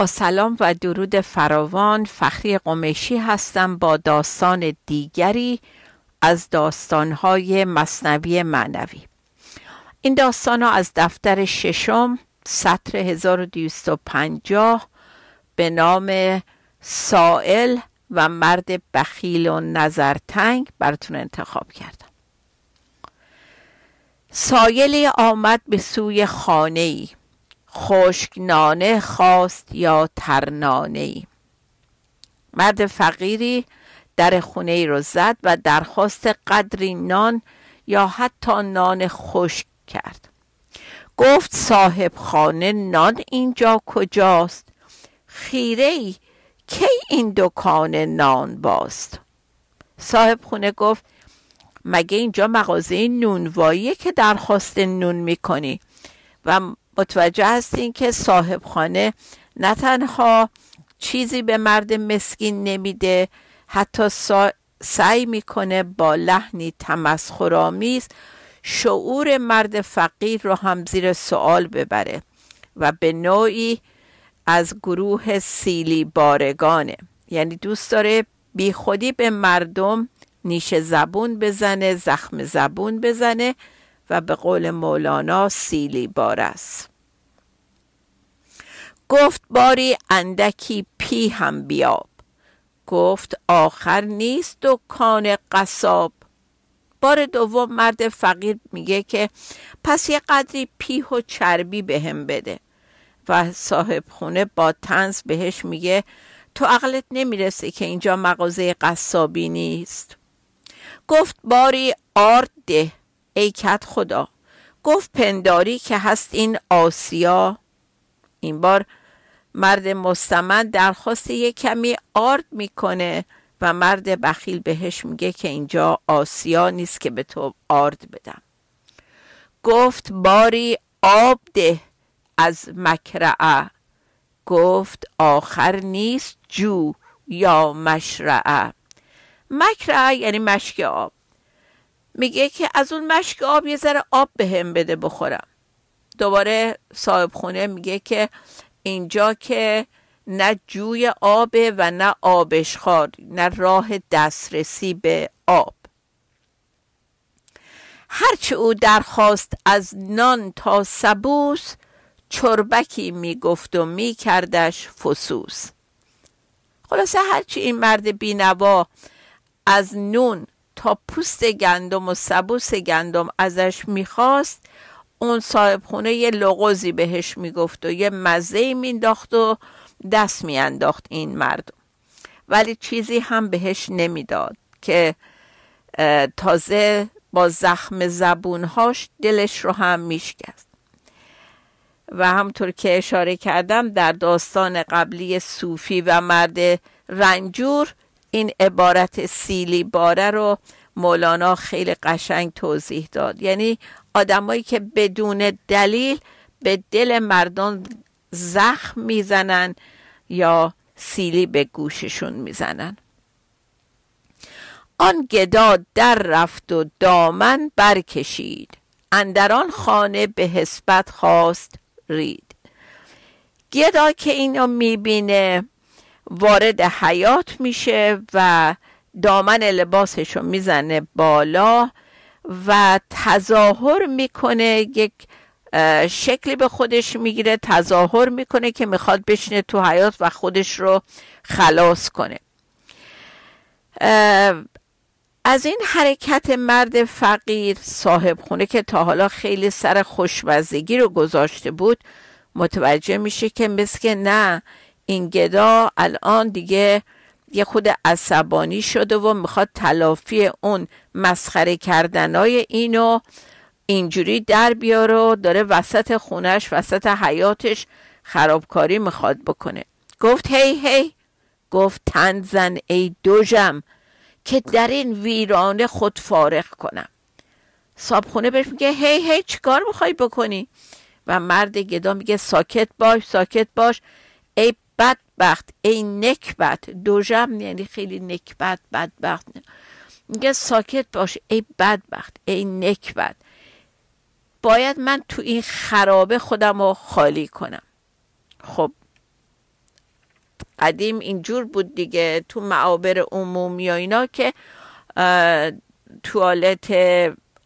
با سلام و درود فراوان. فخری قمشی هستم با داستان دیگری از داستانهای مصنوی معنوی. این داستان ها از دفتر ششم سطر 1250 به نام سائل و مرد بخیل و نظرتنگ براتون انتخاب کردم. سایلی آمد به سوی خانه ای خشک نانه خواست یا ترنانه ای؟ مرد فقیری در خونه ای رو زد و درخواست قدری نان یا حتی نان خشک کرد. گفت صاحب خانه نان اینجا کجاست؟ خیره ای کی این دکان نان باست؟ صاحب خونه گفت مگه اینجا مغازه نونواییه که درخواست نون می‌کنی؟ و متوجه هستین که صاحب خانه نه تنها چیزی به مرد مسکین نمیده حتی سعی می‌کنه با لحنی تمسخرآمیز شعور مرد فقیر رو هم زیر سوال ببره و به نوعی از گروه سیلی بارگانه. یعنی دوست داره بی خودی به مردم نیش زبون بزنه زخم زبون بزنه و به قول مولانا سیلی بار است. گفت باری اندکی پی هم بیاب. گفت آخر نیست دکان قصاب. بار دوم مرد فقیر میگه که پس یه قدری پیه و چربی به بده. و صاحب خونه با تنز بهش میگه تو عقلت نمی‌رسه که اینجا مغازه قصابی نیست. گفت باری آرد ده. ای کت خدا. گفت پنداری که هست این آسیا. این بار مرد مستمند درخواست یه کمی آرد می‌کنه و مرد بخیل بهش میگه که اینجا آسیا نیست که به تو آرد بدم. گفت باری آب ده از مکرعه. گفت آخر نیست جو یا مشرعه. مکرعه یعنی مشک آب. میگه که از اون مشک آب یه ذره آب به هم بده بخورم. دوباره صاحب خونه میگه که اینجا که نه جوی آبه و نه آبشخار نه راه دسترسی به آب. هرچه او درخواست از نان تا سبوس چربکی می‌گفت و میکردش فسوس. خلاصه هرچی این مرد بینوا از نون تا پوست گندم و سبوس گندم ازش می‌خواست اون صاحب خونه یه لغوزی بهش می‌گفت و یه مزه مینداخت و دست میانداخت این مردم. ولی چیزی هم بهش نمی‌داد که تازه با زخم زبونهاش دلش رو هم میشکست. و همطور که اشاره کردم در داستان قبلی صوفی و مرد رنجور این عبارت سیلی باره رو مولانا خیلی قشنگ توضیح داد. یعنی آدمایی که بدون دلیل به دل مردم زخم می‌زنن یا سیلی به گوششون می‌زنن. آن گدا در رفت و دامن برکشید. اندران خانه به حسبت خواست رید. گدا که اینو می‌بینه وارد حیات میشه و دامن لباسش رو می‌زنه بالا و تظاهر می‌کنه یک شکلی به خودش می‌گیره تظاهر می‌کنه که می‌خواد بشینه تو حیات و خودش رو خلاص کنه. از این حرکت مرد فقیر صاحب خونه که تا حالا خیلی سر خوشمزگی رو گذاشته بود متوجه میشه که مثل نه این گدا الان دیگه یه خود عصبانی شده و می‌خواد تلافی اون مسخره کردنای اینو اینجوری در بیاره و داره وسط خونش وسط حیاتش خرابکاری می‌خواد بکنه. گفت هی هی گفت تن زن ای دوژم که در این ویرانه خود فارغ کنم. صابخونه بهش میگه هی هی چیکار می‌خوای بکنی؟ و مرد گدا میگه ساکت باش ساکت باش. ای بدبخت ای نکبت. دوژم یعنی خیلی نکبت بدبخت. میگه ساکت باش ای بدبخت ای نکبت. باید من تو این خرابه خودم رو خالی کنم. خب قدیم اینجور بود دیگه تو معابر عمومی یا اینا که توالت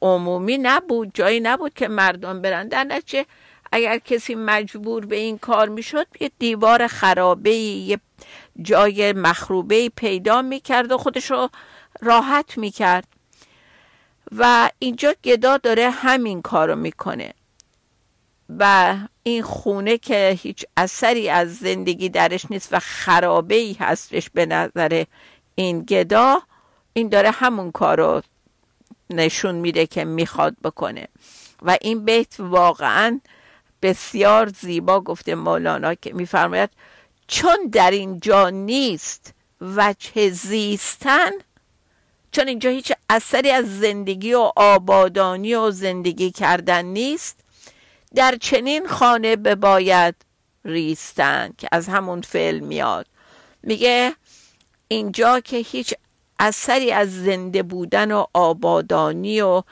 عمومی نبود جایی نبود که مردم برن. در نتیجه اگر کسی مجبور به این کار می‌شد یه دیوار خرابه یه جای مخروبه پیدا می‌کرد و خودش رو راحت می‌کرد. و اینجا گدا داره همین کارو می‌کنه. و این خونه که هیچ اثری از زندگی درش نیست و خرابه ای هستش به نظر این گدا این داره همون کارو نشون میده که می‌خواد بکنه. و این بیت واقعا بسیار زیبا گفته مولانا که میفرماید چون در اینجا نیست وجه زیستن چون اینجا هیچ اثری از زندگی و آبادانی و زندگی کردن نیست در چنین خانه بباید ریستن که از همون فعل میاد. میگه اینجا که هیچ اثری از زنده بودن و آبادانی و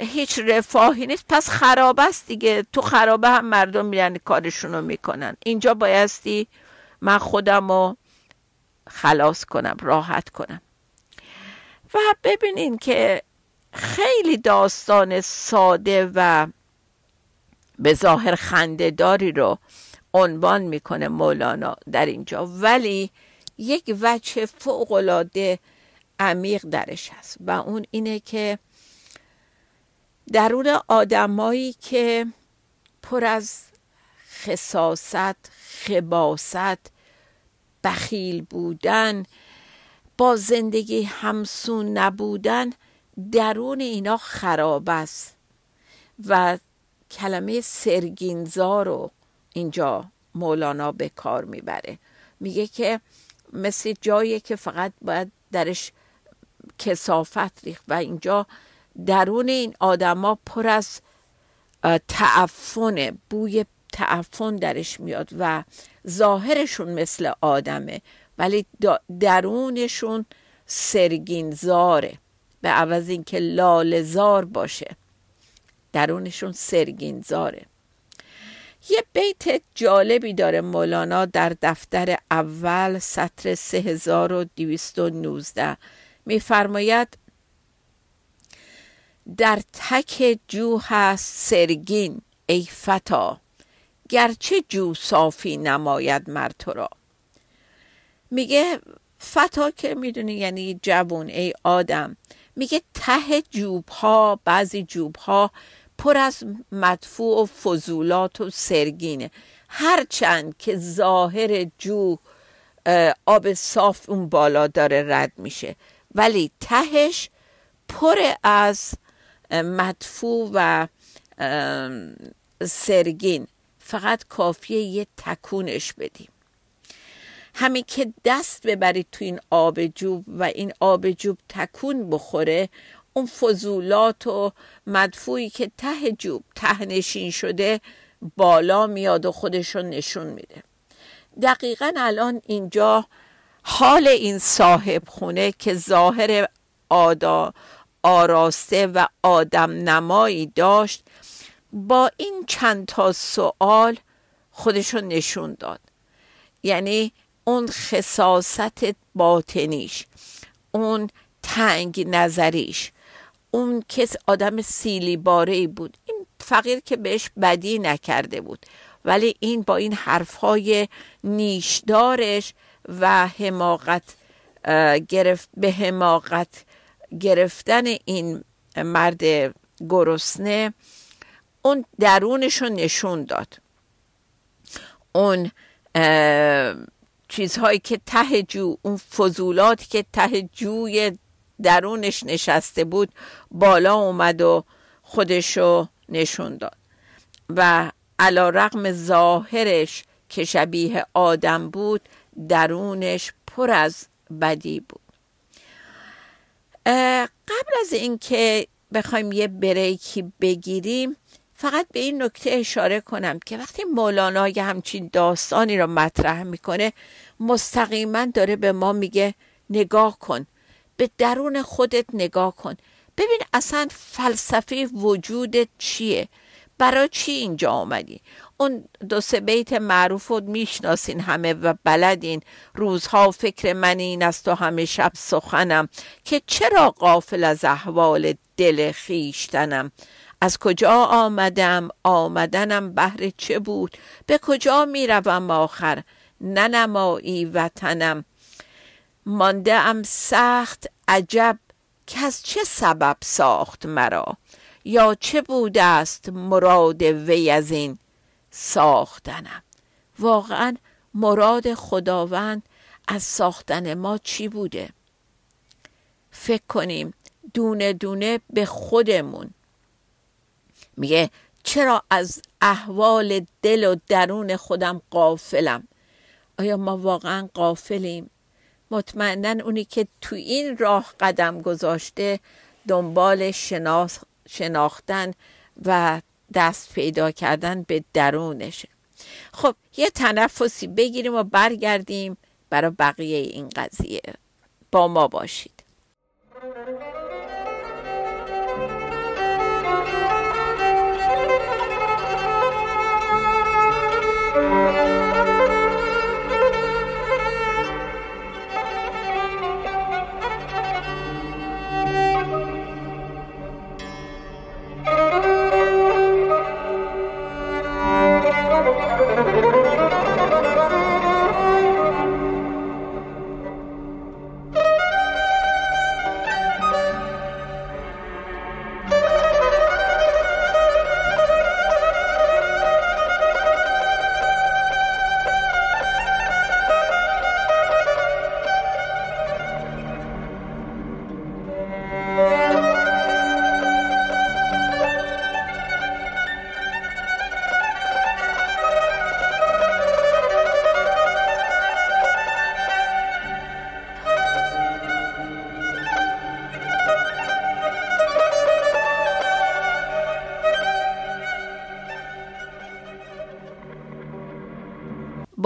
هیچ رفاهی نیست. پس خراب است دیگه. تو خرابه هم مردم میرن کارشون رو می‌کنن. اینجا بایستی من خودم رو خلاص کنم راحت کنم. و ببینین که خیلی داستان ساده و به ظاهر خندهداری رو عنوان می‌کنه مولانا در اینجا. ولی یک وجه فوقالعاده عمیق درش هست و اون اینه که درون آدمایی که پر از خصاست خباست بخیل بودن با زندگی همسون نبودن درون اینا خراب است. و کلمه سرگینزار رو اینجا مولانا به کار می‌بره. میگه که مثل جایی که فقط باید درش کسافت ریخت و اینجا درون این آدما پر از تعفنه. بوی تعفن درش میاد و ظاهرشون مثل آدمه ولی درونشون سرگینزاره. به عوض اینکه لالزار باشه درونشون سرگینزاره. یه بیت جالبی داره مولانا در دفتر اول سطر 3219 میفرماید در تک جو هست سرگین ای فتا. گرچه جو صافی نماید مر تو را. میگه فتا که می‌دونی یعنی جوون ای آدم. میگه ته جوب ها بعضی جوب ها پر از مدفوع و فضولات و سرگینه. هرچند که ظاهر جو آب صاف اون بالا داره رد میشه. ولی تهش پر از مدفوع و سرگین. فقط کافیه یه تکونش بدیم. همین که دست ببرید تو این آب جوب و این آب جوب تکون بخوره اون فضولات و مدفوعی که ته جوب ته نشین شده بالا میاد و خودشون نشون میده. دقیقا الان اینجا حال این صاحب خونه که ظاهر آدا آراسته و آدم نمایی داشت با این چند تا سوال خودشون نشون داد. یعنی اون خصاست باطنیش اون تنگ نظریش اون کس آدم سیلی باره بود. این فقیر که بهش بدی نکرده بود. ولی این با این حرفهای نیشدارش و حماقت گرفت به حماقت گرفتن این مرد گرسنه اون درونشو نشون داد. اون چیزهایی که ته جو اون فضولاتی که ته جوی درونش نشسته بود بالا اومد و خودشو نشون داد. و علا رقم ظاهرش که شبیه آدم بود درونش پر از بدی بود. قبل از اینکه بخوایم یه بریکی بگیریم فقط به این نکته اشاره کنم که وقتی مولانا یه همچین داستانی را مطرح می‌کنه مستقیما داره به ما میگه نگاه کن به درون خودت نگاه کن. ببین اصلا فلسفه وجودت چیه؟ برای چی اینجا آمدی؟ اون دو سه بیت معروف رو می‌شناسین همه و بلدین. روزها فکر من این است و همه شب سخنم که چرا قافل از احوال دل خیشتنم از کجا آمدم؟ آمدنم بهر چه بود؟ به کجا می‌روم آخر؟ ننمایی وطنم. مانده ام سخت عجب. که از چه سبب ساخت مرا؟ یا چه بوده است مراد وی از این؟ ساختنم. واقعا مراد خداوند از ساختن ما چی بوده؟ فکر کنیم دونه دونه به خودمون. میگه چرا از احوال دل و درون خودم قافلم آیا ما واقعا قافلیم مطمئنا اونی که تو این راه قدم گذاشته دنبال شناختن و دست پیدا کردن به درونشه. خب یه تنفسی بگیریم و برگردیم برای بقیه این قضیه. با ما باشید.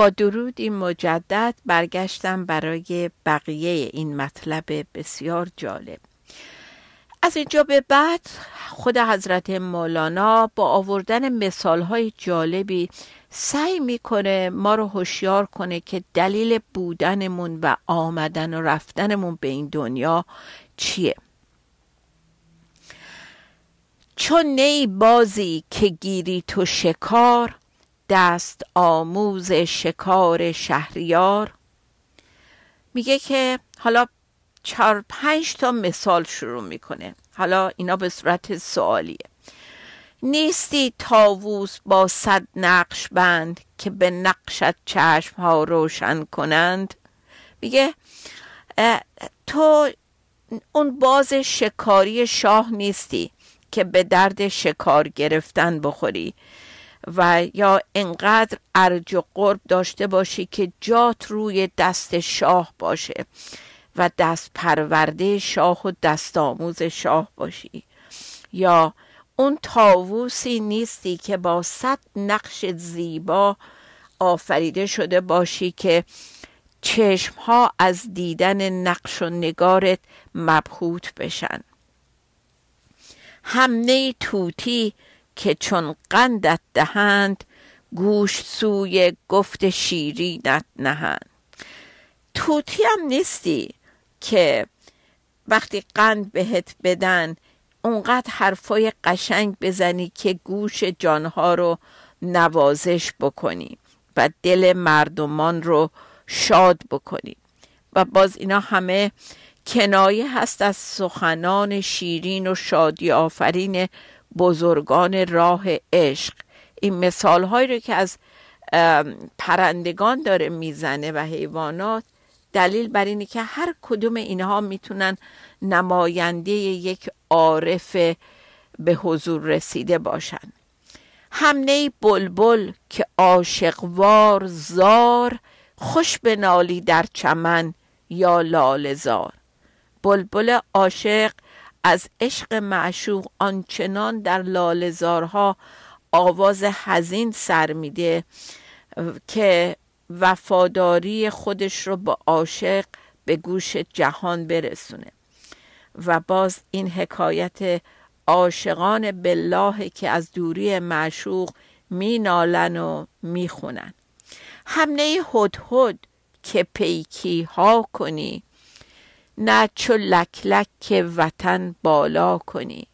با درودی مجدد برگشتم برای بقیه این مطلب بسیار جالب. از اینجا به بعد خود حضرت مولانا با آوردن مثالهای جالبی سعی می‌کنه ما رو هوشیار کنه که دلیل بودنمون و آمدن و رفتنمون به این دنیا چیه. چون نی بازی که گیری تو شکار دست آموز شکار شهریار. میگه که حالا چهار پنج تا مثال شروع می‌کنه. حالا اینا به صورت سوالیه. نیستی تاووس با صد نقش بند که به نقشت چشم ها روشن کنند؟ میگه تو اون باز شکاری شاه نیستی که به درد شکار گرفتن بخوری. و یا انقدر ارج و قرب داشته باشی که جات روی دست شاه باشه و دست پرورده شاه و دست آموز شاه باشی. یا اون تاووسی نیستی که با صد نقش زیبا آفریده شده باشی که چشم ها از دیدن نقش و نگارت مبهوت بشن. همنه توتی که چون قندت دهند گوش سوی گفت شیرینت نهند. توتی هم نیستی که وقتی قند بهت بدن اونقدر حرفای قشنگ بزنی که گوش جانها رو نوازش بکنی و دل مردمان رو شاد بکنی. و باز اینا همه کنایه هست از سخنان شیرین و شادی آفرین بزرگان راه عشق. این مثال هایی رو که از پرندگان داره می‌زنه و حیوانات دلیل بر اینه که هر کدوم اینها می‌تونن نماینده یک عارف به حضور رسیده باشند همنه بلبل که عاشقوار زار خوش به نالی در چمن یا لالزار بلبل عاشق از عشق معشوق آنچنان در لالزارها آواز حزین سر میده که وفاداری خودش رو با عاشق به گوش جهان برسونه. و باز این حکایت عاشقان بالله که از دوری معشوق مینالن و می‌خونن. همنه هدهد که پیکی ها کنی نه چو لک لک که وطن بالا کنی.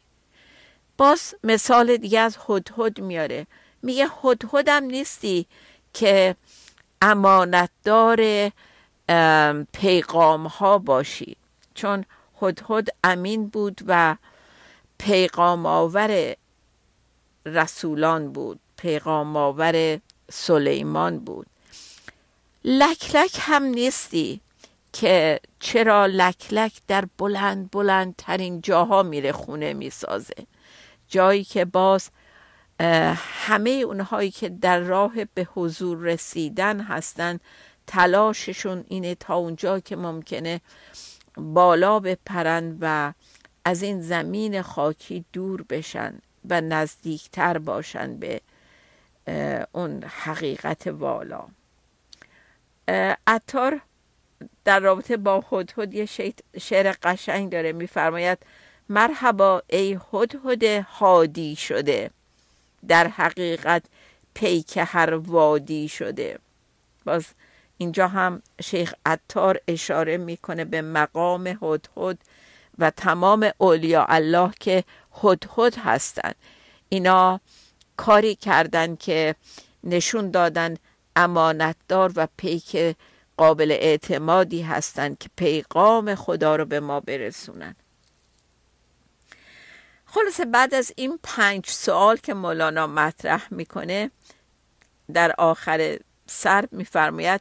باز مثال دیگه از هدهد میاره. میگه هدهدم نیستی که امانتدار پیغام ها باشی. چون هدهد امین بود و پیغام آور رسولان بود پیغام آور سلیمان بود. لک لک هم نیستی. که چرا لک لک در بلند بلند ترین جاها میره خونه می‌سازه. جایی که باز همه اونهایی که در راه به حضور رسیدن هستن تلاششون اینه تا اونجا که ممکنه بالا بپرن و از این زمین خاکی دور بشن و نزدیکتر باشن به اون حقیقت والا. اتار در رابطه با هدهد یه شعر قشنگ داره. میفرماید مرحبا ای هدهد هادی شده. در حقیقت پیک هر وادی شده. باز اینجا هم شیخ عطار اشاره می‌کنه به مقام هدهد و تمام اولیاء الله که هدهد هستند اینا کاری کردن که نشون دادن امانتدار و پیک قابل اعتمادی هستند که پیغام خدا رو به ما برسونن. خلاصه بعد از این پنج سوال که مولانا مطرح می‌کنه در آخر سر میفرماید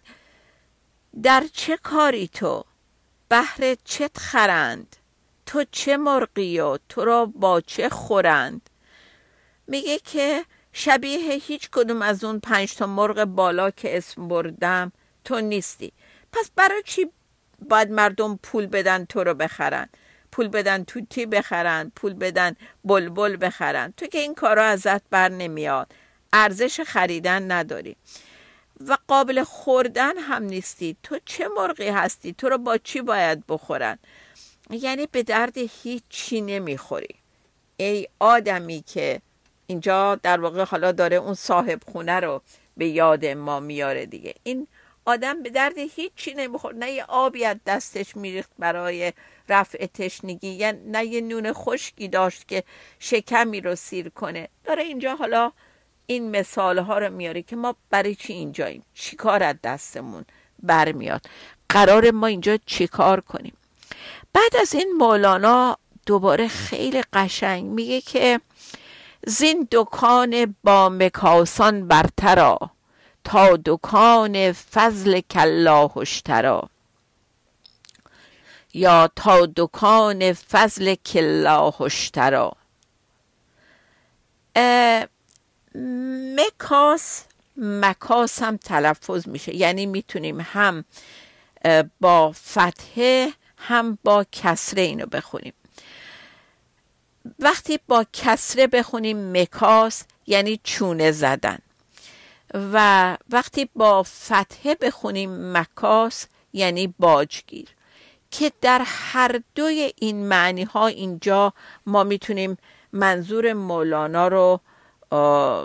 در چه کاری تو؟ بهر چت خرند؟ تو چه مرغی و تو را با چه خورند؟ میگه که شبیه هیچ کدوم از اون پنج تا مرغ بالا که اسم بردم تو نیستی. پس برای چی باید مردم پول بدن تو رو بخرن؟ پول بدن توتی بخرن؟ پول بدن بلبل بخرن؟ تو که این کارا ازت بر نمیاد. ارزش خریدن نداری. و قابل خوردن هم نیستی. تو چه مرغی هستی؟ تو رو با چی باید بخورن؟ یعنی به درد هیچ چی نمی‌خوری. ای آدمی که اینجا در واقع حالا داره اون صاحب خونه رو به یاد ما میاره دیگه. این آدم به درد هیچی نمیخور نه یه آبی از دستش میریخت برای رفع تشنگی. یا نه یه نون خشکی داشت که شکمی رو سیر کنه. داره اینجا حالا این مثال ها رو میاره که ما برای چی اینجاییم؟ چی کار از دستمون برمیاد؟ قرار ما اینجا چی کار کنیم؟ بعد از این مولانا دوباره خیلی قشنگ میگه که زین دکان با مکاسان برترا تا دکان فضل کلا اشترا یا تا دکان فضل کلا اشترا مکاس مکاس هم تلفظ میشه. یعنی می‌تونیم هم با فتحه هم با کسره اینو بخونیم. وقتی با کسره بخونیم مکاس یعنی چونه زدن. و وقتی با فتحه بخونیم مکاس یعنی باجگیر که در هر دوی این معنی ها اینجا ما می‌تونیم منظور مولانا رو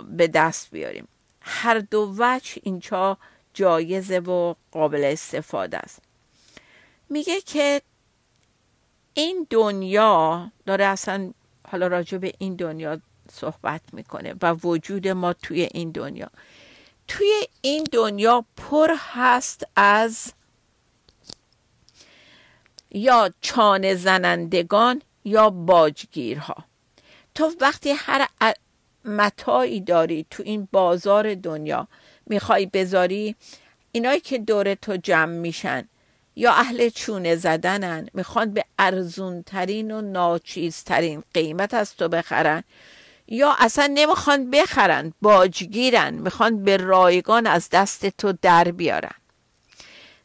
به دست بیاریم. هر دو وجه اینجا جایزه و قابل استفاده است. میگه که این دنیا داره اصلا حالا راجع به این دنیا صحبت می‌کنه و وجود ما توی این دنیا. توی این دنیا پر هست از یا چانه زنندگان یا باجگیرها. تو وقتی هر متاعی داری تو این بازار دنیا می‌خوای بذاری اینایی که دور تو جمع میشن یا اهل چونه زدنن می‌خوان به ارزونترین و ناچیزترین قیمت از تو بخرن یا اصلا نمی‌خوان بخرن باجگیرن می‌خوان به رایگان از دست تو در بیارن.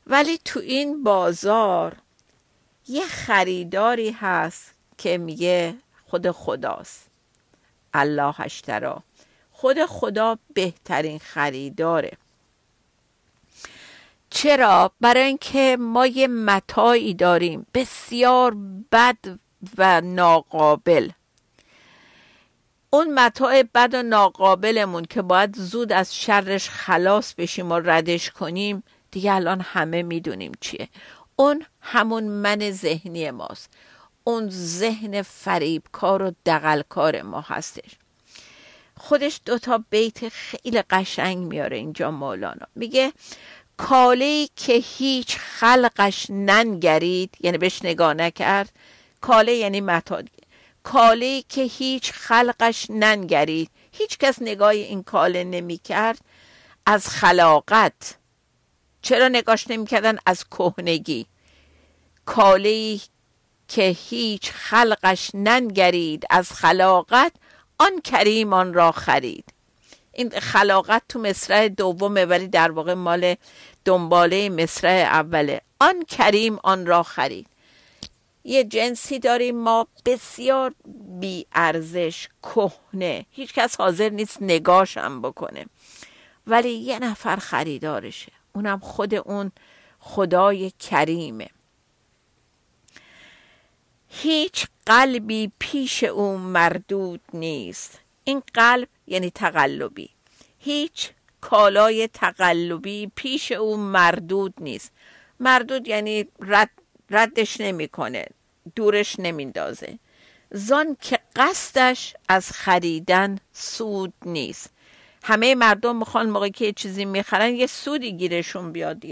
ولی تو این بازار یه خریداری هست که میگه خود خداست. الله اشترا. خود خدا بهترین خریداره. چرا؟ برای اینکه ما یه متاعی داریم بسیار بد و ناقابل. اون متاع بد و ناقابلمون که باید زود از شرش خلاص بشیم و ردش کنیم دیگه الان همه می‌دونیم چیه. اون همون من ذهنی ماست. اون ذهن فریبکار و دقلکار ما هستش. خودش دوتا بیت خیلی قشنگ میاره اینجا مولانا. میگه کاله که هیچ خلقش ننگرید یعنی بهش نگاه نکرد کاله یعنی متا کاله که هیچ خلقش ننگرید. هیچ کس نگاه این کاله نمی کرد از خلاقت. چرا نگاش نمی‌کردن؟ از کهنگی. کاله که هیچ خلقش ننگرید از خلاقت آن کریم آن را خرید. این خلاقت تو مصرع دومه ولی در واقع مال دنباله مصرع اوله. آن کریم آن را خرید. یه جنسی داریم ما بسیار بی ارزش کهنه. هیچ کس حاضر نیست نگاشم بکنه. ولی یه نفر خریدارشه. اونم خود اون خدای کریمه. هیچ قلبی پیش او مردود نیست. این قلب یعنی تقلبی. هیچ کالای تقلبی پیش او مردود نیست. مردود یعنی رد ردش نمی‌کنه. دورش نمیندازه. زان که قصدش از خریدن سود نیست. همه مردم می‌خوان موقعی که چیزی می‌خرن یه سودی گیرشون بیاد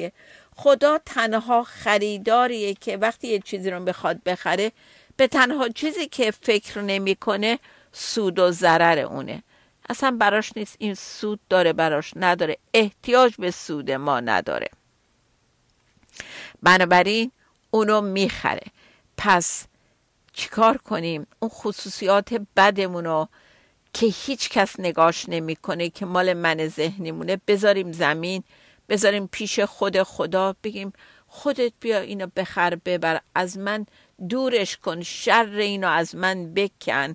خدا تنها خریداریه که وقتی یه چیزی رو بخواد بخره به تنها چیزی که فکر نمی‌کنه سود و ضرر اونه. اصلا براش نیست این سود داره براش نداره. احتیاج به سود ما نداره. بنابراین اونو می‌خره. پس چیکار کنیم؟ اون خصوصیات بدمونو که هیچ کس نگاش نمی‌کنه که مال من ذهنیمونه. بذاریم زمین بذاریم پیش خود خدا. بگیم خودت بیا اینو بخر ببر. از من دورش کن شر اینو از من بکن.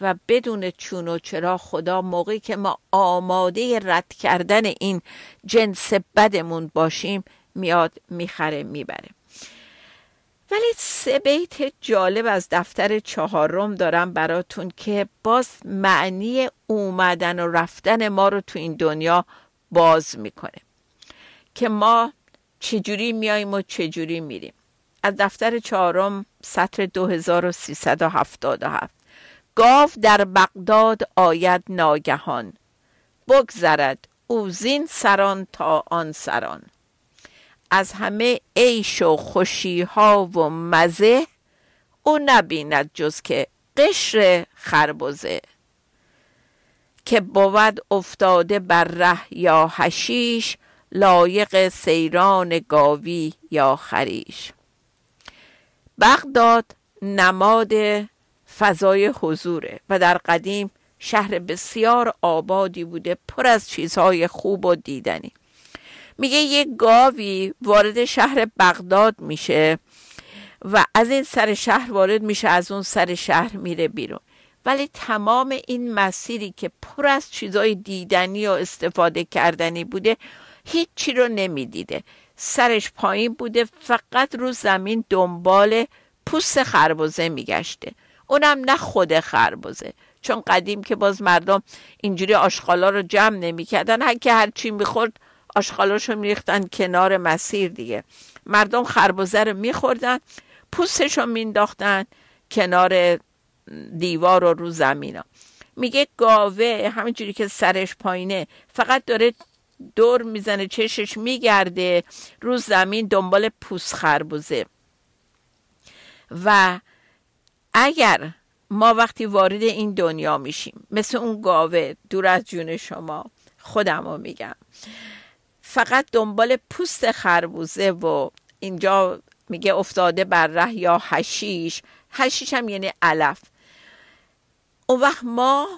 و بدون چون و چرا خدا موقعی که ما آماده رد کردن این جنس بدمون باشیم میاد می‌خره می‌بره. ولی سه بیت جالب از دفتر چهارم دارم براتون که باز معنی اومدن و رفتن ما رو تو این دنیا باز می‌کنه که ما چجوری میاییم و چجوری میریم. از دفتر چهارم سطر 2377 گاو در بغداد آید ناگهان. بگذرد او زین سران تا آن سران. از همه عیش و خوشی ها و مزه او نبیند جز که قشر خربزه. که بود افتاده بر ره یا هشیش لایق سیران گاوی یا خریش. بغداد نماد فضای حضوره و در قدیم شهر بسیار آبادی بوده پر از چیزهای خوب و دیدنی. میگه یه گاوی وارد شهر بغداد میشه و از این سر شهر وارد میشه از اون سر شهر میره بیرون. ولی تمام این مسیری که پر از چیزای دیدنی و استفاده کردنی بوده هیچی رو نمی‌دیده. سرش پایین بوده فقط رو زمین دنبال پوست خربزه میگشته. اونم نه خود خربزه چون قدیم که باز مردم اینجوری آشغالا رو جمع نمی‌کردن هر که هر چی می‌خورد آشغالاشو میریختن کنار مسیر دیگه. مردم خربزه رو میخوردن پوستش رو مینداختن کنار دیوار و رو زمین میگه گاوه همینجوری که سرش پایینه فقط داره دور می‌زنه چشش میگرده رو زمین دنبال پوست خربوزه. و اگر ما وقتی وارد این دنیا میشیم مثل اون گاوه دور از جون شما خودم رو میگم. فقط دنبال پوست خربوزه و اینجا میگه افتاده بر ره یا هشیش هشیش هم یعنی علف. اون وقت ما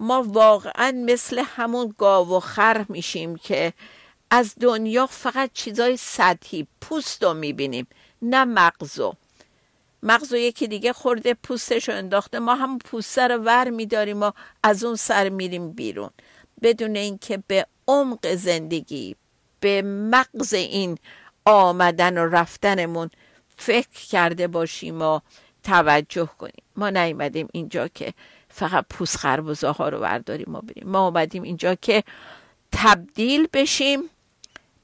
ما واقعا مثل همون گاو و خر میشیم که از دنیا فقط چیزای سطحی پوست رو می‌بینیم نه مغزو مغزو یکی دیگه خورده پوستش رو انداخته. ما هم پوست رو ور میداریم و از اون سر میریم بیرون. بدون اینکه به عمق زندگی به مغز این آمدن و رفتنمون فکر کرده باشیم و توجه کنیم. ما نیومدیم اینجا که فقط پوست خربزه ها رو برداریم و بریم. ما اومدیم اینجا که تبدیل بشیم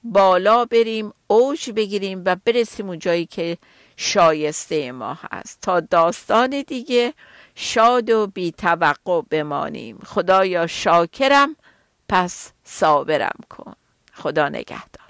بالا بریم اوج بگیریم و برسیم اون جایی که شایسته ما هست. تا داستان دیگه شاد و بی توقع بمانیم. خدایا شاکرم پس صابرم کن. خدا نگهدار.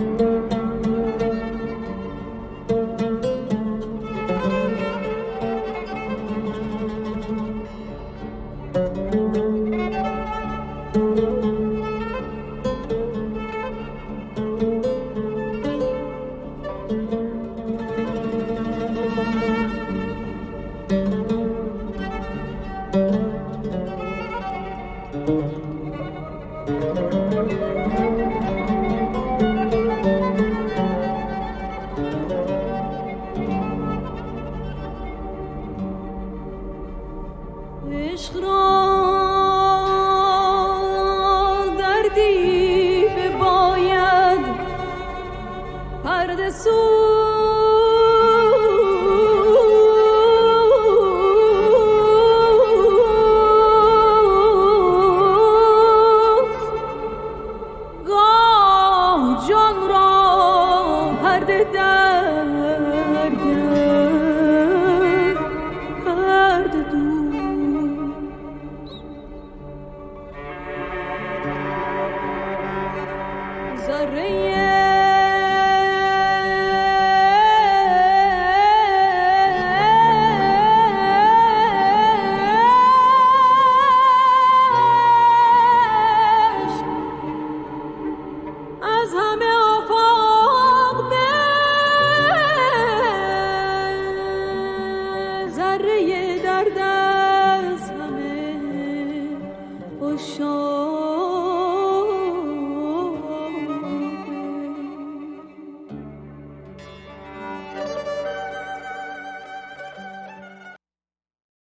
ذره در